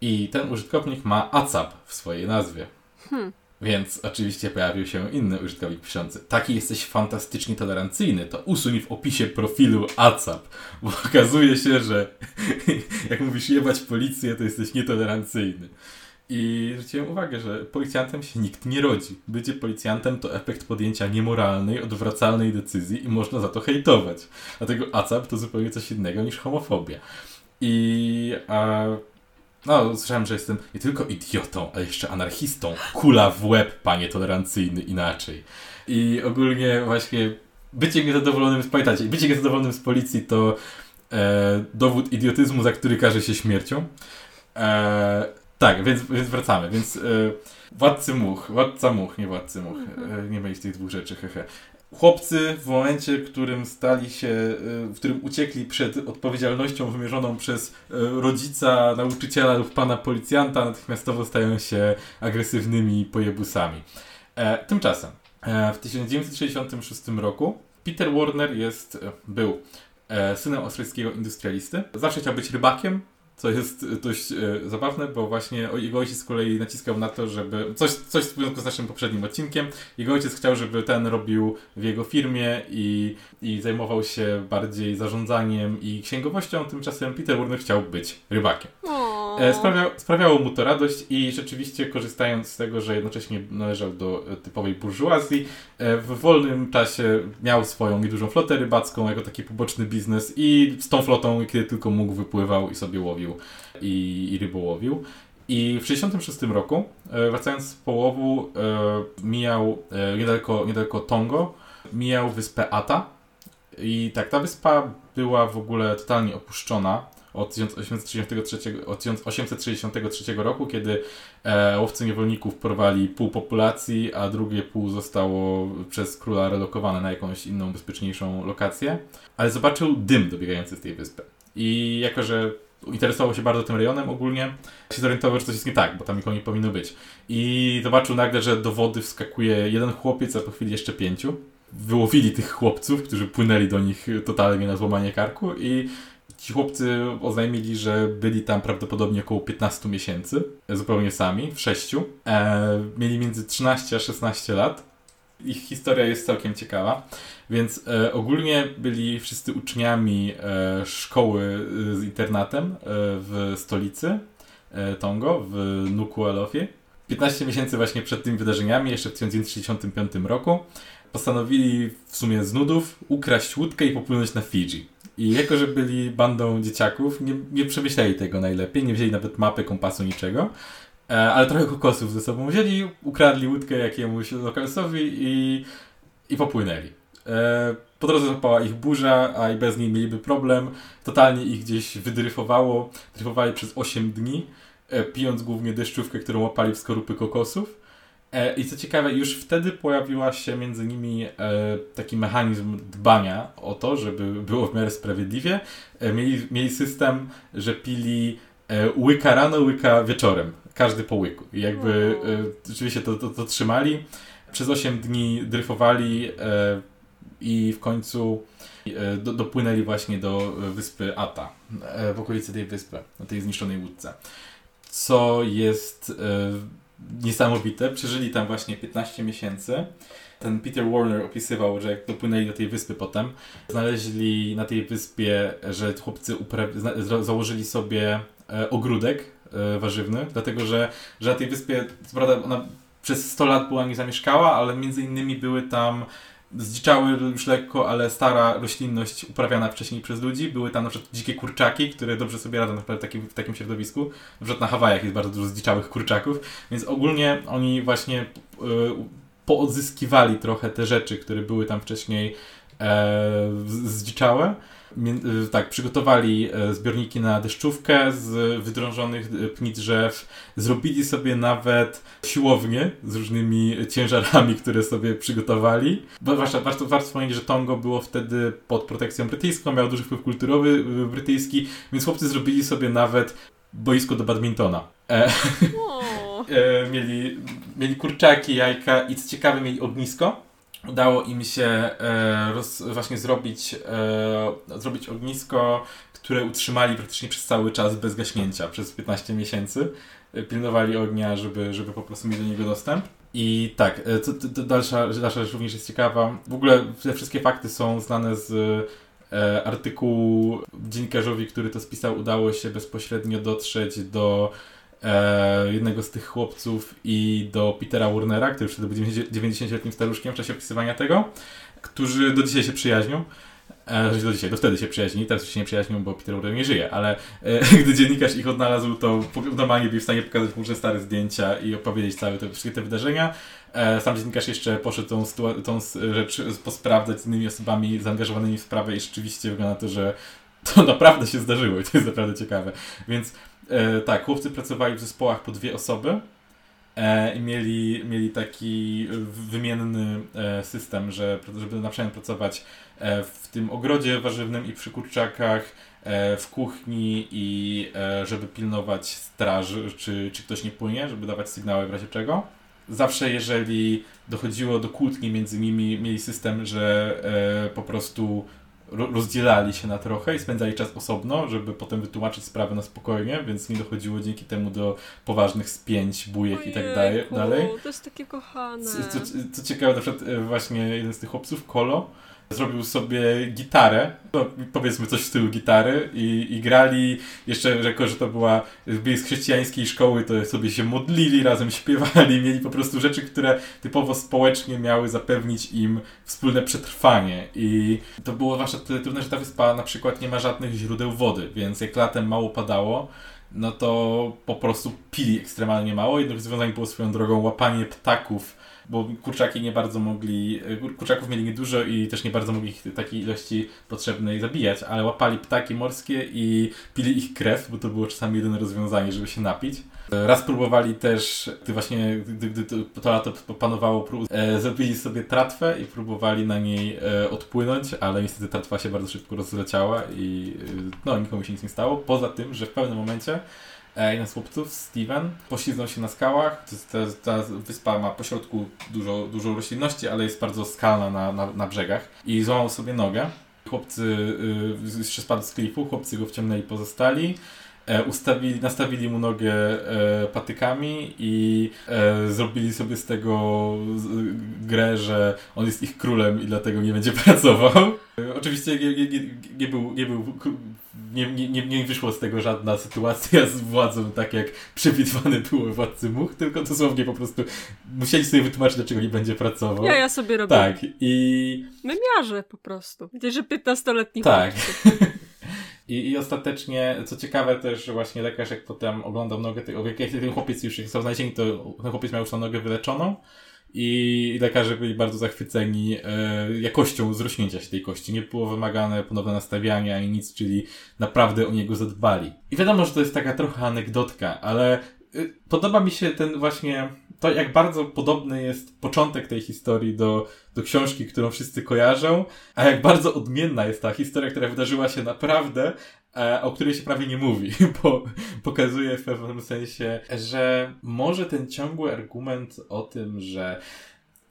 I ten użytkownik ma ACAP w swojej nazwie. Hmm. Więc oczywiście pojawił się inny użytkownik piszący. Taki jesteś fantastycznie tolerancyjny, to usuń w opisie profilu ACAP, bo okazuje się, że jak mówisz jebać policję, to jesteś nietolerancyjny. I zwróciłem uwagę, że policjantem się nikt nie rodzi. Bycie policjantem to efekt podjęcia niemoralnej, odwracalnej decyzji i można za to hejtować. Dlatego ACAP to zupełnie coś innego niż homofobia. I a, no, słyszałem, że jestem nie tylko idiotą, ale jeszcze anarchistą. Kula w łeb, panie tolerancyjny, inaczej. I ogólnie właśnie bycie niezadowolonym, pamiętajcie, bycie niezadowolonym z policji to e, dowód idiotyzmu, za który każe się śmiercią. E, tak, więc, więc wracamy. Więc e, Władcy Much, Władca Much, nie Władcy Much. E, nie mylić tych dwóch rzeczy, hehe chłopcy w momencie, w którym stali się, y, w którym uciekli przed odpowiedzialnością wymierzoną przez y, rodzica, nauczyciela lub pana policjanta, natychmiastowo stają się agresywnymi pojebusami. E, tymczasem, e, w 1966 roku Peter Warner jest, był e, synem australijskiego industrialisty. Zawsze chciał być rybakiem, co jest dość e, zabawne, bo właśnie jego ojciec z kolei naciskał na to, żeby. Coś, coś w związku z naszym poprzednim odcinkiem. Jego ojciec chciał, żeby ten robił w jego firmie i, i zajmował się bardziej zarządzaniem i księgowością. Tymczasem Peter Warner chciał być rybakiem. E, sprawia, sprawiało mu to radość i rzeczywiście korzystając z tego, że jednocześnie należał do typowej burżuazji, e, w wolnym czasie miał swoją niedużą flotę rybacką jako taki poboczny biznes i z tą flotą, kiedy tylko mógł, wypływał i sobie łowił i, i rybołowił. I w 1966 roku, e, wracając z połowu, mijał niedaleko, niedaleko Tongo, mijał wyspę Ata. I tak, ta wyspa była w ogóle totalnie opuszczona od 1863, od 1863 roku, kiedy e, łowcy niewolników porwali pół populacji, a drugie pół zostało przez króla relokowane na jakąś inną, bezpieczniejszą lokację. Ale zobaczył dym dobiegający z tej wyspy. I jako, że interesował się bardzo tym rejonem ogólnie, się zorientował, że coś jest nie tak, bo tam nikogo nie powinno być. I zobaczył nagle, że do wody wskakuje jeden chłopiec, a po chwili jeszcze pięciu. Wyłowili tych chłopców, którzy płynęli do nich totalnie na złamanie karku i Ci chłopcy oznajmili, że byli tam prawdopodobnie około 15 miesięcy, zupełnie sami, w sześciu. E, mieli między 13 a 16 lat. Ich historia jest całkiem ciekawa. Więc e, ogólnie byli wszyscy uczniami e, szkoły e, z internatem e, w stolicy e, Tongo, w Nuku'alowie. 15 miesięcy właśnie przed tymi wydarzeniami, jeszcze w 1965 roku, postanowili w sumie z nudów ukraść łódkę i popłynąć na Fidżi. I jako, że byli bandą dzieciaków, nie, nie przemyśleli tego najlepiej, nie wzięli nawet mapy, kompasu, niczego. E, ale trochę kokosów ze sobą wzięli, ukradli łódkę jakiemuś lokalsowi i, i popłynęli. E, po drodze zapała ich burza, a i bez niej mieliby problem. Totalnie ich gdzieś wydryfowało. Dryfowali przez 8 dni, e, pijąc głównie deszczówkę, którą łapali w skorupy kokosów. I co ciekawe, już wtedy pojawiła się między nimi taki mechanizm dbania o to, żeby było w miarę sprawiedliwie. Mieli, mieli system, że pili łyka rano, łyka wieczorem. Każdy po łyku. I jakby rzeczywiście to, to, to trzymali. Przez 8 dni dryfowali i w końcu do, dopłynęli właśnie do wyspy Ata, w okolicy tej wyspy, na tej zniszczonej łódce. Co jest niesamowite. Przeżyli tam właśnie 15 miesięcy. Ten Peter Warner opisywał, że jak dopłynęli do tej wyspy potem, znaleźli na tej wyspie, że chłopcy założyli sobie e, ogródek e, warzywny, dlatego że, że na tej wyspie, co prawda ona przez 100 lat była niezamieszkała, ale między innymi były tam zdziczały już lekko, ale stara roślinność uprawiana wcześniej przez ludzi. Były tam na przykład dzikie kurczaki, które dobrze sobie radzą w takim, w takim środowisku. Na przykład na Hawajach jest bardzo dużo zdziczałych kurczaków, więc ogólnie oni właśnie y, poodzyskiwali trochę te rzeczy, które były tam wcześniej e, zdziczałe tak, przygotowali e, zbiorniki na deszczówkę z wydrążonych e, pni drzew, zrobili sobie nawet siłownię z różnymi ciężarami, które sobie przygotowali. Warto, warto, warto wspomnieć, że Tongo było wtedy pod protekcją brytyjską, miał duży wpływ kulturowy y, brytyjski, więc chłopcy zrobili sobie nawet boisko do badmintona. E, e, mieli, mieli kurczaki, jajka i co ciekawe mieli ognisko udało im się e, roz, właśnie zrobić, e, zrobić ognisko, które utrzymali praktycznie przez cały czas bez gaśnięcia, przez 15 miesięcy. E, pilnowali ognia, żeby, żeby po prostu mieć do niego dostęp. I tak, to, to, to dalsza, dalsza rzecz również jest ciekawa. W ogóle te wszystkie fakty są znane z e, artykułu dziennikarzowi, który to spisał. Udało się bezpośrednio dotrzeć do e, jednego z tych chłopców i do Petera Warnera, który wtedy był 90-letnim staruszkiem w czasie opisywania tego, którzy do dzisiaj się przyjaźnią. E, do dzisiaj, do wtedy się przyjaźnili, teraz się nie przyjaźnią, bo Peter Warner nie żyje, ale e, gdy dziennikarz ich odnalazł, to normalnie był w stanie pokazać mu stare zdjęcia i opowiedzieć całe te, wszystkie te wydarzenia. E, sam dziennikarz jeszcze poszedł tą, tą rzecz posprawdzać z innymi osobami zaangażowanymi w sprawę i rzeczywiście wygląda na to, że to naprawdę się zdarzyło i to jest naprawdę ciekawe. Więc E, tak, chłopcy pracowali w zespołach po dwie osoby e, i mieli, mieli taki wymienny e, system, że żeby na przykład pracować e, w tym ogrodzie warzywnym i przy kurczakach, e, w kuchni i e, żeby pilnować straży, czy, czy ktoś nie płynie, żeby dawać sygnały w razie czego. Zawsze jeżeli dochodziło do kłótni między nimi, mieli system, że po prostu rozdzielali się na trochę i spędzali czas osobno, żeby potem wytłumaczyć sprawę na spokojnie, więc nie dochodziło dzięki temu do poważnych spięć, bujek Ojejku, i tak dalej. To jest takie kochane. Co, co, co ciekawe, na przykład e, właśnie jeden z tych chłopców, Kolo, zrobił sobie gitarę, no, powiedzmy coś w stylu gitary i, i grali, jeszcze jako, że to była, z chrześcijańskiej szkoły, to sobie się modlili, razem śpiewali, mieli po prostu rzeczy, które typowo społecznie miały zapewnić im wspólne przetrwanie. I to było zwłaszcza tyle trudne, że ta wyspa na przykład nie ma żadnych źródeł wody, więc jak latem mało padało, no to po prostu pili ekstremalnie mało. Jednym z było swoją drogą łapanie ptaków bo kurczaki nie bardzo mogli, kurczaków mieli niedużo i też nie bardzo mogli ich takiej ilości potrzebnej zabijać, ale łapali ptaki morskie i pili ich krew, bo to było czasami jedyne rozwiązanie, żeby się napić. Raz próbowali też, gdy właśnie, gdy, gdy to lato panowało, e, zrobili sobie tratwę i próbowali na niej e, odpłynąć, ale niestety tratwa się bardzo szybko rozleciała i e, no, nikomu się nic nie stało. Poza tym, że w pewnym momencie jeden z chłopców, Steven, poślizgnął się na skałach. Ta, ta wyspa ma pośrodku dużo, dużo roślinności, ale jest bardzo skalna na, na, na brzegach i złamał sobie nogę. Chłopcy, y, jeszcze spadł z klifu, chłopcy go wciągnęli pozostali. E, ustawili, nastawili mu nogę e, patykami i e, zrobili sobie z tego z, grę, że on jest ich królem i dlatego nie będzie pracował. E, oczywiście nie, nie, nie, nie, był, nie był nie, nie, nie wyszło z tego żadna sytuacja z władzą, tak jak przewidywane było władcy much, tylko dosłownie po prostu musieli sobie wytłumaczyć, dlaczego nie będzie pracował. Ja, ja sobie robię. Tak, i... Memiarze po prostu. Widzisz, że 15-letni Tak. I, I ostatecznie, co ciekawe też, właśnie lekarz jak potem oglądał nogę, jak ten chłopiec już, został znaleziony, to ten chłopiec miał już tą nogę wyleczoną i lekarze byli bardzo zachwyceni e, jakością zrośnięcia się tej kości. Nie było wymagane ponowne nastawianie ani nic, czyli naprawdę o niego zadbali. I wiadomo, że to jest taka trochę anegdotka, ale podoba mi się ten właśnie to, jak bardzo podobny jest początek tej historii do, do książki, którą wszyscy kojarzą, a jak bardzo odmienna jest ta historia, która wydarzyła się naprawdę, o której się prawie nie mówi, bo pokazuje w pewnym sensie, że może ten ciągły argument o tym, że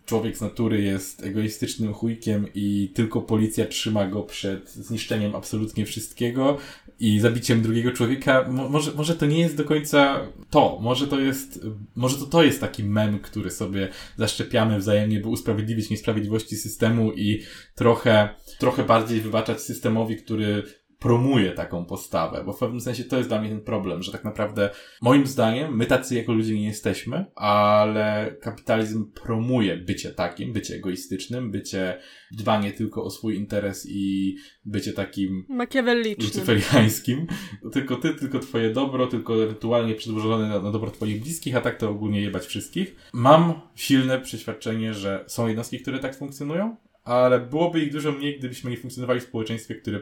człowiek z natury jest egoistycznym chujkiem i tylko policja trzyma go przed zniszczeniem absolutnie wszystkiego i zabiciem drugiego człowieka, Mo może, może to nie jest do końca to. Może to jest, może to to jest taki mem, który sobie zaszczepiamy wzajemnie, by usprawiedliwić niesprawiedliwości systemu i trochę, trochę bardziej wybaczać systemowi, który promuje taką postawę, bo w pewnym sensie to jest dla mnie ten problem, że tak naprawdę moim zdaniem my tacy jako ludzie nie jesteśmy, ale kapitalizm promuje bycie takim, bycie egoistycznym, bycie dbanie tylko o swój interes i bycie takim lucyferiańskim. Tylko ty, tylko twoje dobro, tylko rytualnie przedłożone na, na dobro twoich bliskich, a tak to ogólnie jebać wszystkich. Mam silne przeświadczenie, że są jednostki, które tak funkcjonują, ale byłoby ich dużo mniej, gdybyśmy nie funkcjonowali w społeczeństwie, które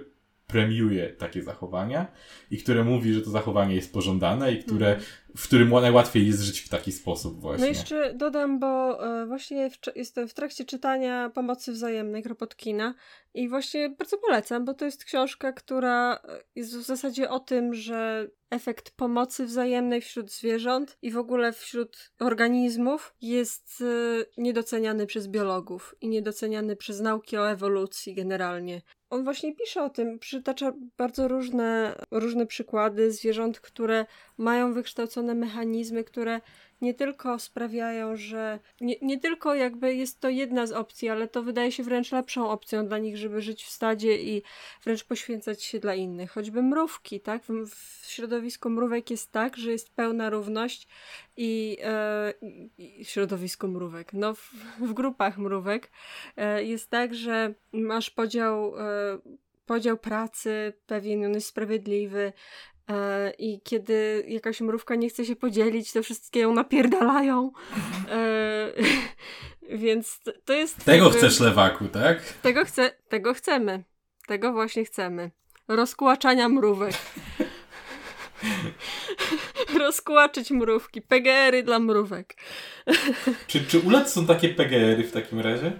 premiuje takie zachowania i które mówi, że to zachowanie jest pożądane i które, mm. W którym najłatwiej jest żyć w taki sposób właśnie. No jeszcze dodam, bo e, właśnie w, jestem w trakcie czytania Pomocy Wzajemnej Kropotkina i właśnie bardzo polecam, bo to jest książka, która e, jest w zasadzie o tym, że efekt pomocy wzajemnej wśród zwierząt i w ogóle wśród organizmów jest e, niedoceniany przez biologów i niedoceniany przez nauki o ewolucji generalnie. On właśnie pisze o tym, przytacza bardzo różne, różne przykłady zwierząt, które mają wykształcone mechanizmy, które nie tylko sprawiają, że nie, nie tylko jakby jest to jedna z opcji, ale to wydaje się wręcz lepszą opcją dla nich, żeby żyć w stadzie i wręcz poświęcać się dla innych. Choćby mrówki, tak? W, w środowisku mrówek jest tak, że jest pełna równość i, e, i środowisko mrówek. No, w, w grupach mrówek e, jest tak, że masz podział. E, podział pracy, pewien on jest sprawiedliwy, I kiedy jakaś mrówka nie chce się podzielić, to wszystkie ją napierdalają. E, więc to jest. Tego jakby, chcesz, lewaku, tak? Tego, chce, tego chcemy. Tego właśnie chcemy. Rozkłaczania mrówek. Rozkłaczyć mrówki. PGR-y dla mrówek. czy, czy ulec są takie PGR-y w takim razie?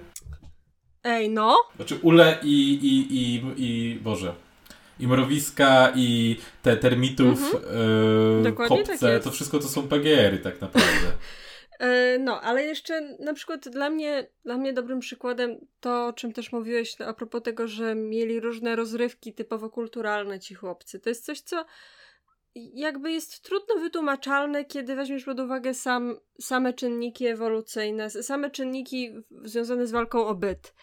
Ej, no. Znaczy ule i, i, i, i Boże i mrowiska, i te termitów, mhm. yy, kopce, tak to wszystko to są PGR-y tak naprawdę. E, no, ale jeszcze na przykład dla mnie, dla mnie dobrym przykładem to, o czym też mówiłeś a propos tego, że mieli różne rozrywki typowo kulturalne ci chłopcy. To jest coś, co jakby jest trudno wytłumaczalne, kiedy weźmiesz pod uwagę sam, same czynniki ewolucyjne, same czynniki związane z walką o byt.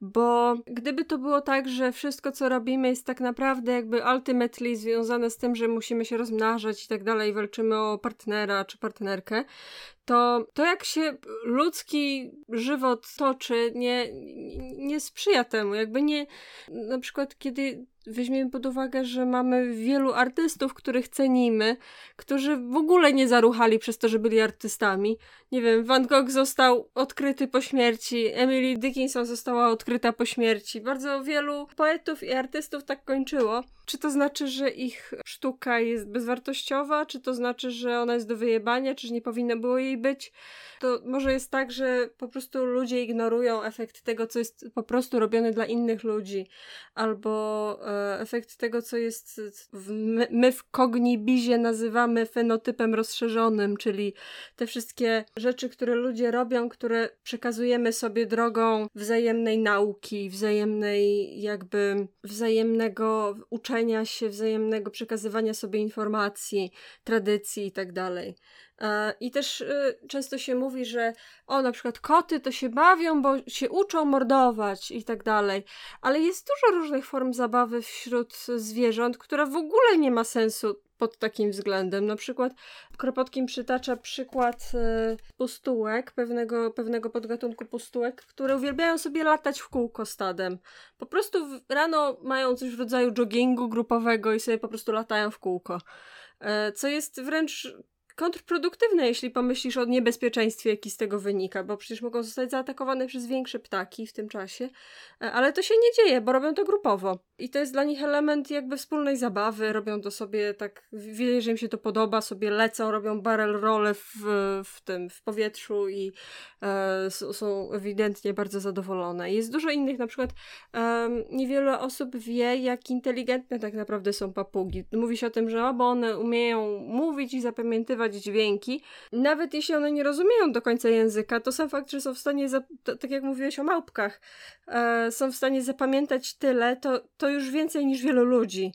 Bo gdyby to było tak, że wszystko co robimy jest tak naprawdę jakby ultimately związane z tym, że musimy się rozmnażać i tak dalej, walczymy o partnera czy partnerkę, to to jak się ludzki żywot toczy nie, nie sprzyja temu. Jakby nie, na przykład kiedy weźmiemy pod uwagę, że mamy wielu artystów, których cenimy, którzy w ogóle nie zaruchali przez to, że byli artystami. Nie wiem, Van Gogh został odkryty po śmierci, Emily Dickinson została odkryta po śmierci. Bardzo wielu poetów i artystów tak kończyło. Czy to znaczy, że ich sztuka jest bezwartościowa? Czy to znaczy, że ona jest do wyjebania? Czy nie powinno było jej być? To może jest tak, że po prostu ludzie ignorują efekt tego, co jest po prostu robione dla innych ludzi, albo e, efekt tego, co jest w, my, w kognibizie nazywamy fenotypem rozszerzonym, czyli te wszystkie rzeczy, które ludzie robią, które przekazujemy sobie drogą wzajemnej nauki, wzajemnej jakby wzajemnego uczenia się, wzajemnego przekazywania sobie informacji, tradycji i tak. E, I też y, często się mówi, że o, na przykład koty to się bawią, bo się uczą mordować i tak dalej. Ale jest dużo różnych form zabawy wśród zwierząt, która w ogóle nie ma sensu pod takim względem. Na przykład Kropotkin przytacza przykład y, pustułek, pewnego, pewnego podgatunku pustułek, które uwielbiają sobie latać w kółko stadem. Po prostu rano mają coś w rodzaju joggingu grupowego i sobie po prostu latają w kółko. E, co jest wręcz kontrproduktywne, jeśli pomyślisz o niebezpieczeństwie, jaki z tego wynika, bo przecież mogą zostać zaatakowane przez większe ptaki w tym czasie, e, ale to się nie dzieje, bo robią to grupowo. I to jest dla nich element jakby wspólnej zabawy, robią to sobie tak, wie, że im się to podoba, sobie lecą, robią barrel role w, w tym, w powietrzu i e, są ewidentnie bardzo zadowolone. Jest dużo innych, na przykład e, niewiele osób wie, jak inteligentne tak naprawdę są papugi. Mówi się o tym, że bo one umieją mówić i zapamiętywać dźwięki. Nawet jeśli one nie rozumieją do końca języka, to sam fakt, że są w stanie, tak jak mówiłeś o małpkach, e, są w stanie zapamiętać tyle, to, to już więcej niż wielu ludzi.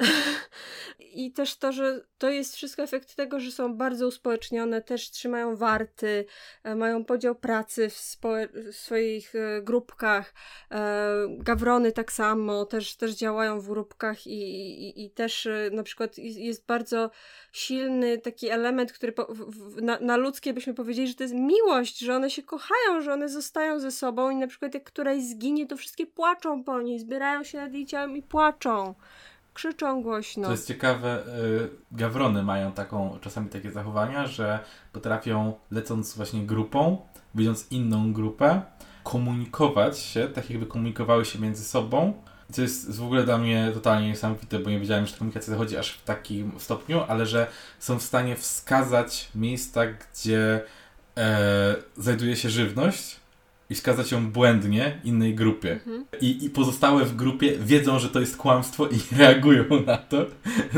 I też to, że to jest wszystko efekt tego, że są bardzo uspołecznione, też trzymają warty, e, mają podział pracy w, w swoich e, grupkach. E, gawrony tak samo też, też działają w grupkach i, i, i też na przykład jest bardzo silny taki element, który po, w, na, na ludzkie byśmy powiedzieli, że to jest miłość, że one się kochają, że one zostają ze sobą i na przykład jak któraś zginie, to wszystkie płaczą po niej, zbierają się nad jej ciałem i płaczą krzyczą głośno. To jest ciekawe, y, gawrony mają taką, czasami takie zachowania, że potrafią lecąc właśnie grupą, widząc inną grupę, komunikować się, tak jakby komunikowały się między sobą. Co jest w ogóle dla mnie totalnie niesamowite, bo nie wiedziałem, że komunikacja zachodzi aż w takim stopniu, ale że są w stanie wskazać miejsca, gdzie e, znajduje się żywność i wskazać ją błędnie innej grupie. Mhm. I, I pozostałe w grupie wiedzą, że to jest kłamstwo i reagują na to,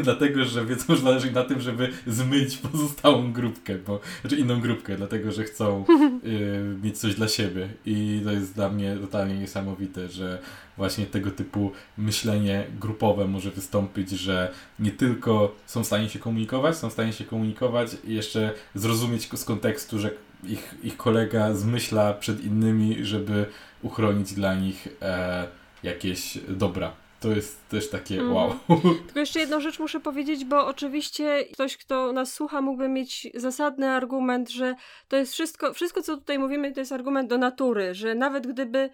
dlatego że wiedzą, że zależy im na tym, żeby zmyć pozostałą grupkę, bo, znaczy inną grupkę, dlatego że chcą y, mieć coś dla siebie. I to jest dla mnie totalnie niesamowite, że właśnie tego typu myślenie grupowe może wystąpić, że nie tylko są w stanie się komunikować, są w stanie się komunikować i jeszcze zrozumieć z kontekstu, że ich, ich kolega zmyśla przed innymi, żeby uchronić dla nich e, jakieś dobra. To jest też takie mm. wow. Tylko jeszcze jedną rzecz muszę powiedzieć, bo oczywiście ktoś, kto nas słucha, mógłby mieć zasadny argument, że to jest wszystko, wszystko co tutaj mówimy, to jest argument do natury, że nawet gdyby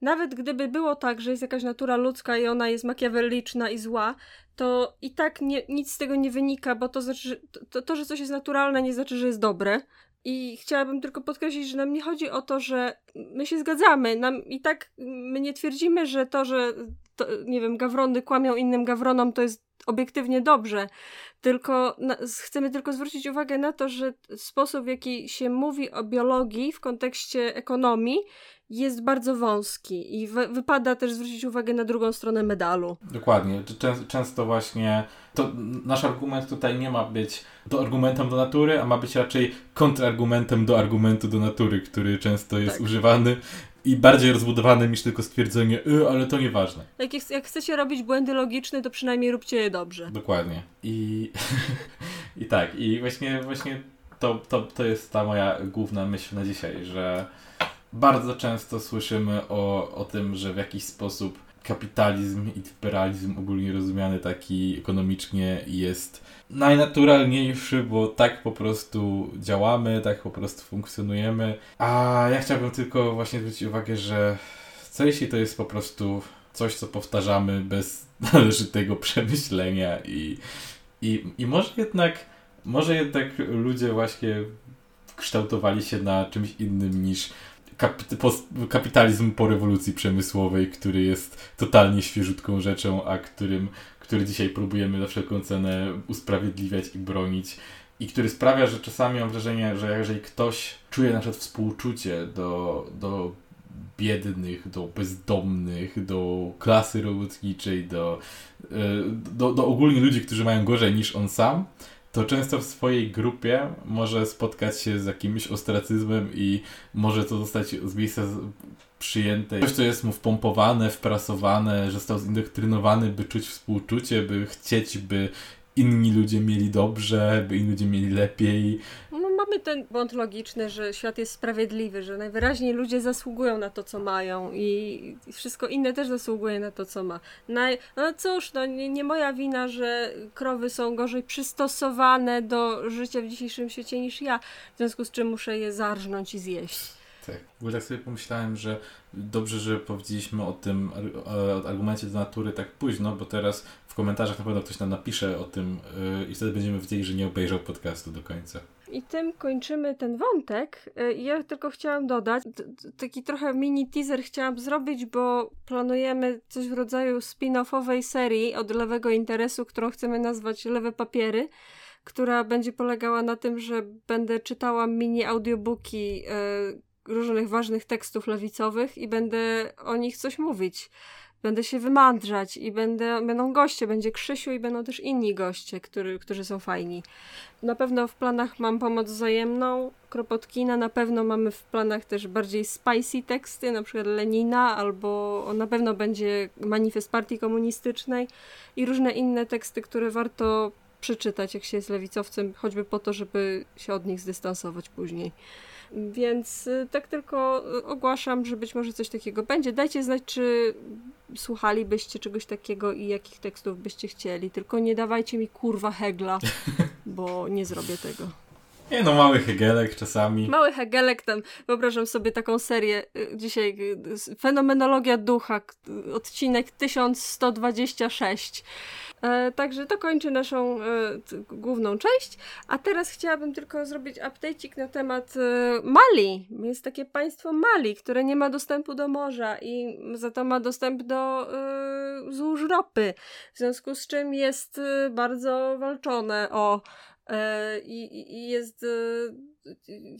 nawet gdyby było tak, że jest jakaś natura ludzka i ona jest makiawelliczna i zła, to i tak nie, nic z tego nie wynika, bo to znaczy, to, to, że coś jest naturalne, nie znaczy, że jest dobre. I chciałabym tylko podkreślić, że nam nie chodzi o to, że my się zgadzamy. Nam i tak my nie twierdzimy, że to, że to, nie wiem, gawrony kłamią innym gawronom, to jest obiektywnie dobrze. Tylko na, chcemy tylko zwrócić uwagę na to, że sposób, w jaki się mówi o biologii w kontekście ekonomii, jest bardzo wąski i wypada też zwrócić uwagę na drugą stronę medalu. Dokładnie. często właśnie to nasz argument tutaj nie ma być do argumentem do natury, a ma być raczej kontrargumentem do argumentu do natury, który często jest tak. używany i bardziej rozbudowany niż tylko stwierdzenie, y, ale to nieważne. Jak, jak chcecie robić błędy logiczne, to przynajmniej róbcie je dobrze. Dokładnie. I, i tak, i właśnie, właśnie to, to, to jest ta moja główna myśl na dzisiaj, że bardzo często słyszymy o, o tym, że w jakiś sposób kapitalizm i liberalizm ogólnie rozumiany taki ekonomicznie jest najnaturalniejszy, bo tak po prostu działamy, tak po prostu funkcjonujemy. A ja chciałbym tylko właśnie zwrócić uwagę, że co to jest po prostu coś, co powtarzamy bez należytego przemyślenia i, i, i może jednak może jednak ludzie właśnie kształtowali się na czymś innym niż kapitalizm po rewolucji przemysłowej, który jest totalnie świeżutką rzeczą, a którym, który dzisiaj próbujemy za wszelką cenę usprawiedliwiać i bronić. I który sprawia, że czasami mam wrażenie, że jeżeli ktoś czuje na przykład współczucie do, do biednych, do bezdomnych, do klasy robotniczej, do, e, do, do ogólnie ludzi, którzy mają gorzej niż on sam, to często w swojej grupie może spotkać się z jakimś ostracyzmem i może to zostać z miejsca przyjęte. Coś, co jest mu wpompowane, wprasowane, że został zindoktrynowany, by czuć współczucie, by chcieć, by inni ludzie mieli dobrze, by inni ludzie mieli lepiej. No, mamy ten błąd logiczny, że świat jest sprawiedliwy, że najwyraźniej ludzie zasługują na to, co mają i wszystko inne też zasługuje na to, co ma. Naj... No cóż, no nie, nie moja wina, że krowy są gorzej przystosowane do życia w dzisiejszym świecie niż ja, w związku z czym muszę je zarżnąć i zjeść. Tak. W ogóle tak sobie pomyślałem, że dobrze, że powiedzieliśmy o tym o argumencie do natury tak późno, bo teraz w komentarzach na pewno ktoś nam napisze o tym yy, i wtedy będziemy wiedzieli, że nie obejrzał podcastu do końca. I tym kończymy ten wątek. Y, ja tylko chciałam dodać, taki trochę mini teaser chciałam zrobić, bo planujemy coś w rodzaju spin-offowej serii od lewego interesu, którą chcemy nazwać Lewe Papiery która będzie polegała na tym, że będę czytała mini audiobooki y, różnych ważnych tekstów lewicowych i będę o nich coś mówić. Będę się wymądrzać i będę, będą goście, będzie Krzysiu i będą też inni goście, który, którzy są fajni. Na pewno w planach mam pomoc wzajemną, Kropotkina, na pewno mamy w planach też bardziej spicy teksty, na przykład Lenina, albo na pewno będzie manifest partii komunistycznej i różne inne teksty, które warto przeczytać, jak się jest lewicowcem, choćby po to, żeby się od nich zdystansować później. Więc y, tak tylko y, ogłaszam, że być może coś takiego będzie. Dajcie znać, czy słuchalibyście czegoś takiego i jakich tekstów byście chcieli. Tylko nie dawajcie mi kurwa hegla, bo nie zrobię tego. Nie no, mały Hegelek czasami. Mały Hegelek, tam wyobrażam sobie taką serię y, dzisiaj, Fenomenologia Ducha, odcinek 1126. E, także to kończy naszą e, główną część. A teraz chciałabym tylko zrobić update'ik na temat e, Mali. Jest takie państwo Mali, które nie ma dostępu do morza i za to ma dostęp do e, złóż ropy. W związku z czym jest e, bardzo walczone o i, i jest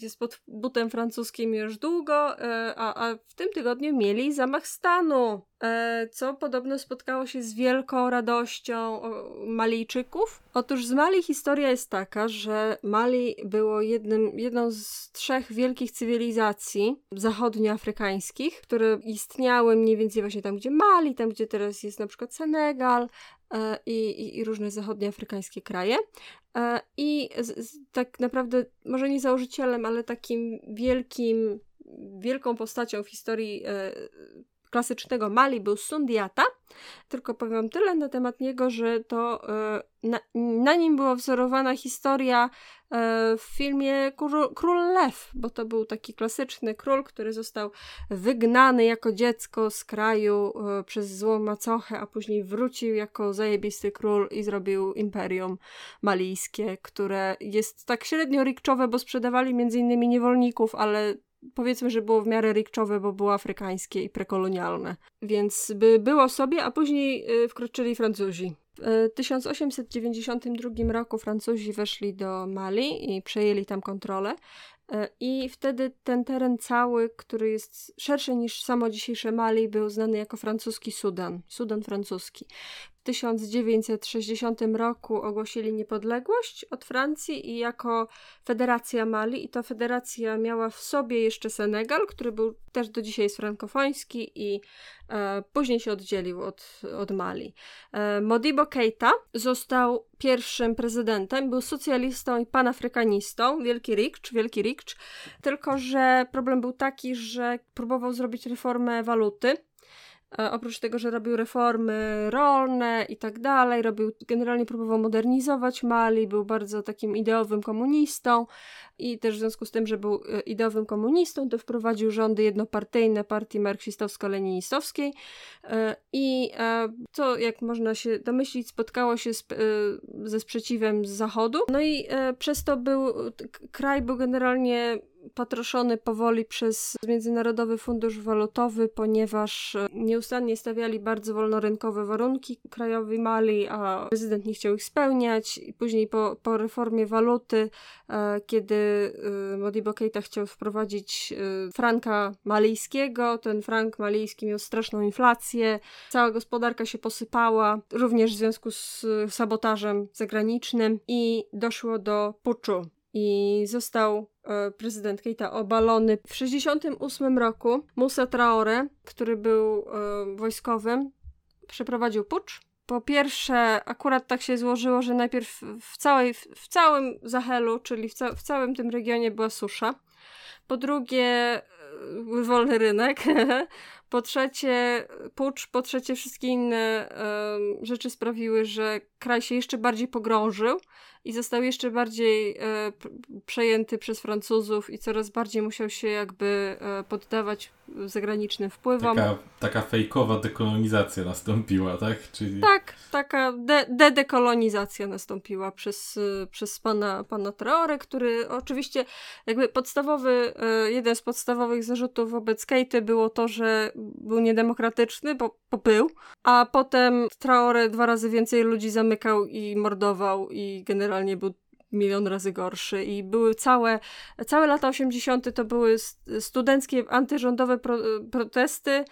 jest pod butem francuskim już długo, e, a, a w tym tygodniu mieli zamach stanu, e, co podobno spotkało się z wielką radością Malijczyków. Otóż z Mali historia jest taka, że Mali było jednym, jedną z trzech wielkich cywilizacji zachodnioafrykańskich, które istniały mniej więcej właśnie tam, gdzie Mali, tam gdzie teraz jest na przykład Senegal, e, i, i, i, różne zachodnioafrykańskie kraje. I z, z, tak naprawdę, może nie założycielem, ale takim wielkim, wielką postacią w historii e, klasycznego Mali był Sundiata. Tylko powiem tyle na temat niego, że to e, na, na nim była wzorowana historia e, w filmie Król, Król Lew, bo to był taki klasyczny król, który został wygnany jako dziecko z kraju e, przez złą macochę, a później wrócił jako zajebisty król i zrobił imperium malijskie, które jest tak średnio rikczowe, bo sprzedawali między innymi niewolników, ale powiedzmy, że było w miarę rikczowe, bo było afrykańskie i prekolonialne. Więc by było sobie, a później y, wkroczyli Francuzi. W 1892 roku Francuzi weszli do Mali i przejęli tam kontrolę. Y, I wtedy ten teren cały, który jest szerszy niż samo dzisiejsze Mali, był znany jako francuski Sudan, Sudan francuski. 1960 roku ogłosili niepodległość od Francji i jako Federacja Mali i ta federacja miała w sobie jeszcze Senegal, który był też do dzisiaj jest frankofoński i e, później się oddzielił od, od Mali. E, Modibo Keita został pierwszym prezydentem, był socjalistą i panafrykanistą, wielki rikcz, wielki rikcz, tylko że problem był taki, że próbował zrobić reformę waluty, oprócz tego, że robił reformy rolne i tak dalej, robił, generalnie próbował modernizować Mali, był bardzo takim ideowym komunistą i też w związku z tym, że był e, ideowym komunistą, to wprowadził rządy jednopartyjne partii marksistowsko-leninistowskiej e, i to, jak można się domyślić, spotkało się z, ze sprzeciwem z zachodu. No i przez to był, kraj był generalnie patroszony powoli przez Międzynarodowy Fundusz Walutowy, ponieważ e, nieustannie stawiali bardzo wolnorynkowe warunki krajowi Mali, a prezydent nie chciał ich spełniać. Później po, po reformie waluty, e, kiedy e, Modibo Keita chciał wprowadzić franka malijskiego, ten frank malijski miał straszną inflację, cała gospodarka się posypała, również w związku z sabotażem zagranicznym i doszło do puczu i został prezydent Keita obalony w 1968 roku. Musa Traore, który był e, wojskowym, przeprowadził pucz. Po pierwsze, akurat tak się złożyło, że najpierw w, całej, w całym Zahelu, czyli w, ca w całym tym regionie była susza. Po drugie, e, wolny rynek. po trzecie, pucz. Po trzecie, wszystkie inne rzeczy sprawiły, że kraj się jeszcze bardziej pogrążył i został jeszcze bardziej e, przejęty przez Francuzów i coraz bardziej musiał się jakby e, poddawać zagranicznym wpływom. Taka, taka fejkowa dekolonizacja nastąpiła, tak? Czyli... Tak, taka de dedekolonizacja nastąpiła przez, e, przez pana, pana Traore, który oczywiście jakby podstawowy, e, jeden z podstawowych zarzutów wobec Kejty było to, że był niedemokratyczny, bo, bo był, a potem Traore dwa razy więcej ludzi zamykał i mordował i generalnie był milion razy gorszy i były całe, całe lata 80. to były studenckie, antyrządowe pro, protesty,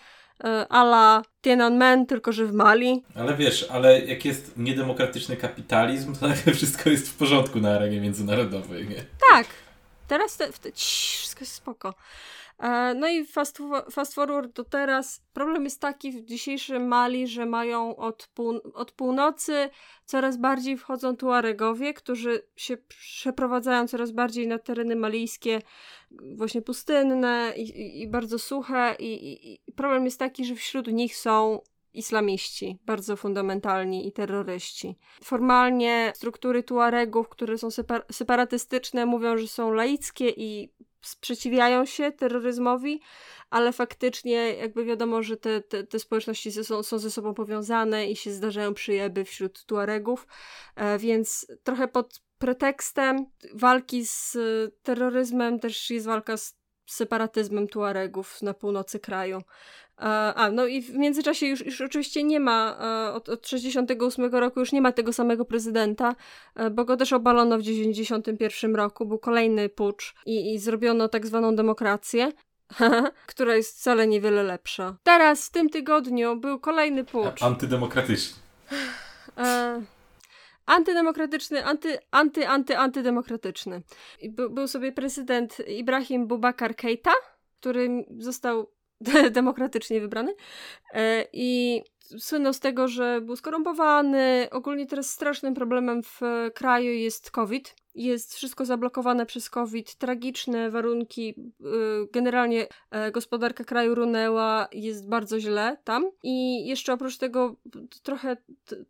e, ala Tiananmen, tylko że w Mali. Ale wiesz, ale jak jest niedemokratyczny kapitalizm, to nagle wszystko jest w porządku na arenie międzynarodowej, nie? Tak. Teraz te, te, cii, wszystko jest spoko. E, no i fast, fast forward do teraz. Problem jest taki w dzisiejszym Mali, że mają od, pół, od północy coraz bardziej wchodzą Tuaregowie, którzy się przeprowadzają coraz bardziej na tereny malijskie, właśnie pustynne i, i, i bardzo suche. I, I problem jest taki, że wśród nich są islamiści, bardzo fundamentalni i terroryści. Formalnie struktury Tuaregów, które są separ separatystyczne, mówią, że są laickie i sprzeciwiają się terroryzmowi, ale faktycznie jakby wiadomo, że te, te, te społeczności są, są ze sobą powiązane i się zdarzają przyjeby wśród Tuaregów, e, więc trochę pod pretekstem walki z terroryzmem też jest walka z separatyzmem Tuaregów na północy kraju. A, no i w międzyczasie już, już oczywiście nie ma, od, od 68 roku już nie ma tego samego prezydenta, e, bo go też obalono w 91 roku, był kolejny pucz i, i zrobiono tak zwaną demokrację. która jest wcale niewiele lepsza. Teraz, w tym tygodniu, był kolejny pucz. Antydemokratyczny. E, antydemokratyczny, anty, anty, anty, antydemokratyczny. By, był sobie prezydent Ibrahim Bubakar Keita, który został demokratycznie wybrany. E, I słynął z tego, że był skorumpowany. Ogólnie teraz strasznym problemem w kraju jest COVID jest wszystko zablokowane przez COVID, tragiczne warunki, y, generalnie e, gospodarka kraju runęła, jest bardzo źle tam i jeszcze oprócz tego trochę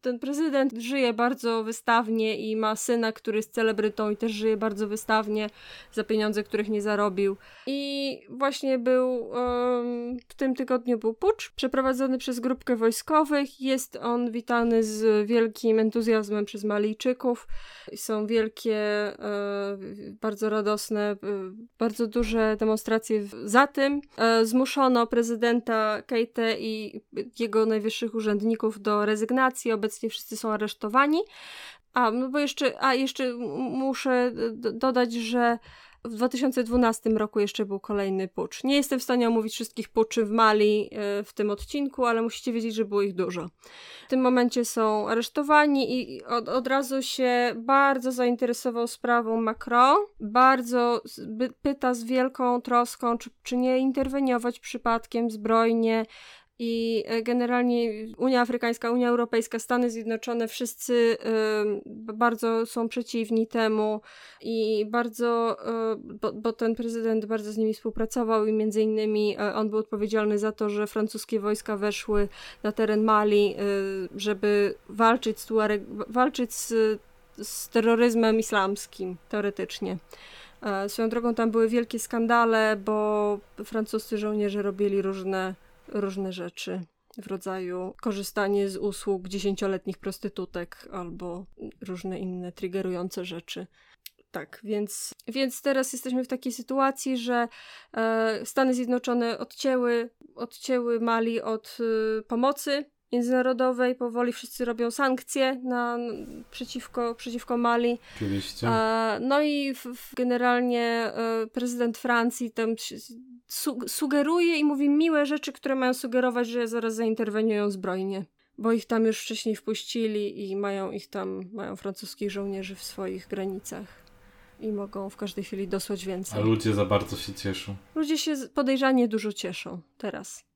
ten prezydent żyje bardzo wystawnie i ma syna, który jest celebrytą i też żyje bardzo wystawnie za pieniądze, których nie zarobił. I właśnie był w tym tygodniu był pucz przeprowadzony przez grupkę wojskowych. Jest on witany z wielkim entuzjazmem przez Malijczyków. Są wielkie bardzo radosne, e, bardzo duże demonstracje za tym. E, zmuszono prezydenta Keite i jego najwyższych urzędników do rezygnacji. Obecnie wszyscy są aresztowani. A, no bo jeszcze, a jeszcze muszę dodać, że w 2012 roku jeszcze był kolejny pucz. Nie jestem w stanie omówić wszystkich puczy w Mali e, w tym odcinku, ale musicie wiedzieć, że było ich dużo. W tym momencie są aresztowani i od, od razu się bardzo zainteresował sprawą Macron. Bardzo pyta z wielką troską, czy, czy nie interweniować przypadkiem zbrojnie i e, generalnie Unia Afrykańska, Unia Europejska, Stany Zjednoczone, wszyscy y, bardzo są przeciwni temu i bardzo, y, bo, bo, ten prezydent bardzo z nimi współpracował i między innymi on był odpowiedzialny za to, że francuskie wojska weszły na teren Mali, żeby walczyć z, Tuareg, walczyć z, z terroryzmem islamskim, teoretycznie. Swoją drogą tam były wielkie skandale, bo francuscy żołnierze robili różne różne rzeczy w rodzaju korzystanie z usług dziesięcioletnich prostytutek albo różne inne triggerujące rzeczy. Tak, więc, więc teraz jesteśmy w takiej sytuacji, że e, Stany Zjednoczone odcięły, odcięły Mali od e, pomocy międzynarodowej, powoli wszyscy robią sankcje na, przeciwko, przeciwko Mali. Oczywiście. E, no i w, w generalnie e, prezydent Francji tam su sugeruje i mówi miłe rzeczy, które mają sugerować, że zaraz zainterweniują zbrojnie. Bo ich tam już wcześniej wpuścili i mają ich tam, mają francuskich żołnierzy w swoich granicach. I mogą w każdej chwili dosłać więcej. A ludzie za bardzo się cieszą. Ludzie się podejrzanie dużo cieszą teraz.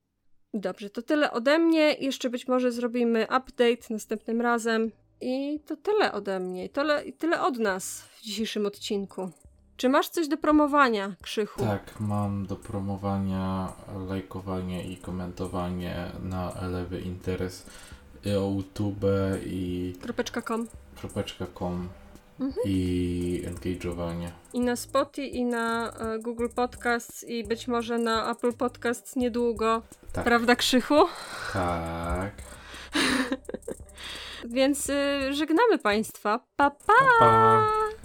Dobrze, to tyle ode mnie. Jeszcze być może zrobimy update następnym razem. I to tyle ode mnie. Tyle, tyle od nas w dzisiejszym odcinku. Czy masz coś do promowania, Krzychu? Tak, mam do promowania lajkowanie i komentowanie na Lewy Interes YouTube i... Kropeczka.com Kropeczka.com mhm. i engage'owanie. I na Spotify, i na e, Google Podcasts, i być może na Apple Podcasts niedługo. Tak. Prawda, Krzychu? Tak. Więc y, żegnamy Państwa. Pa, pa! pa, pa.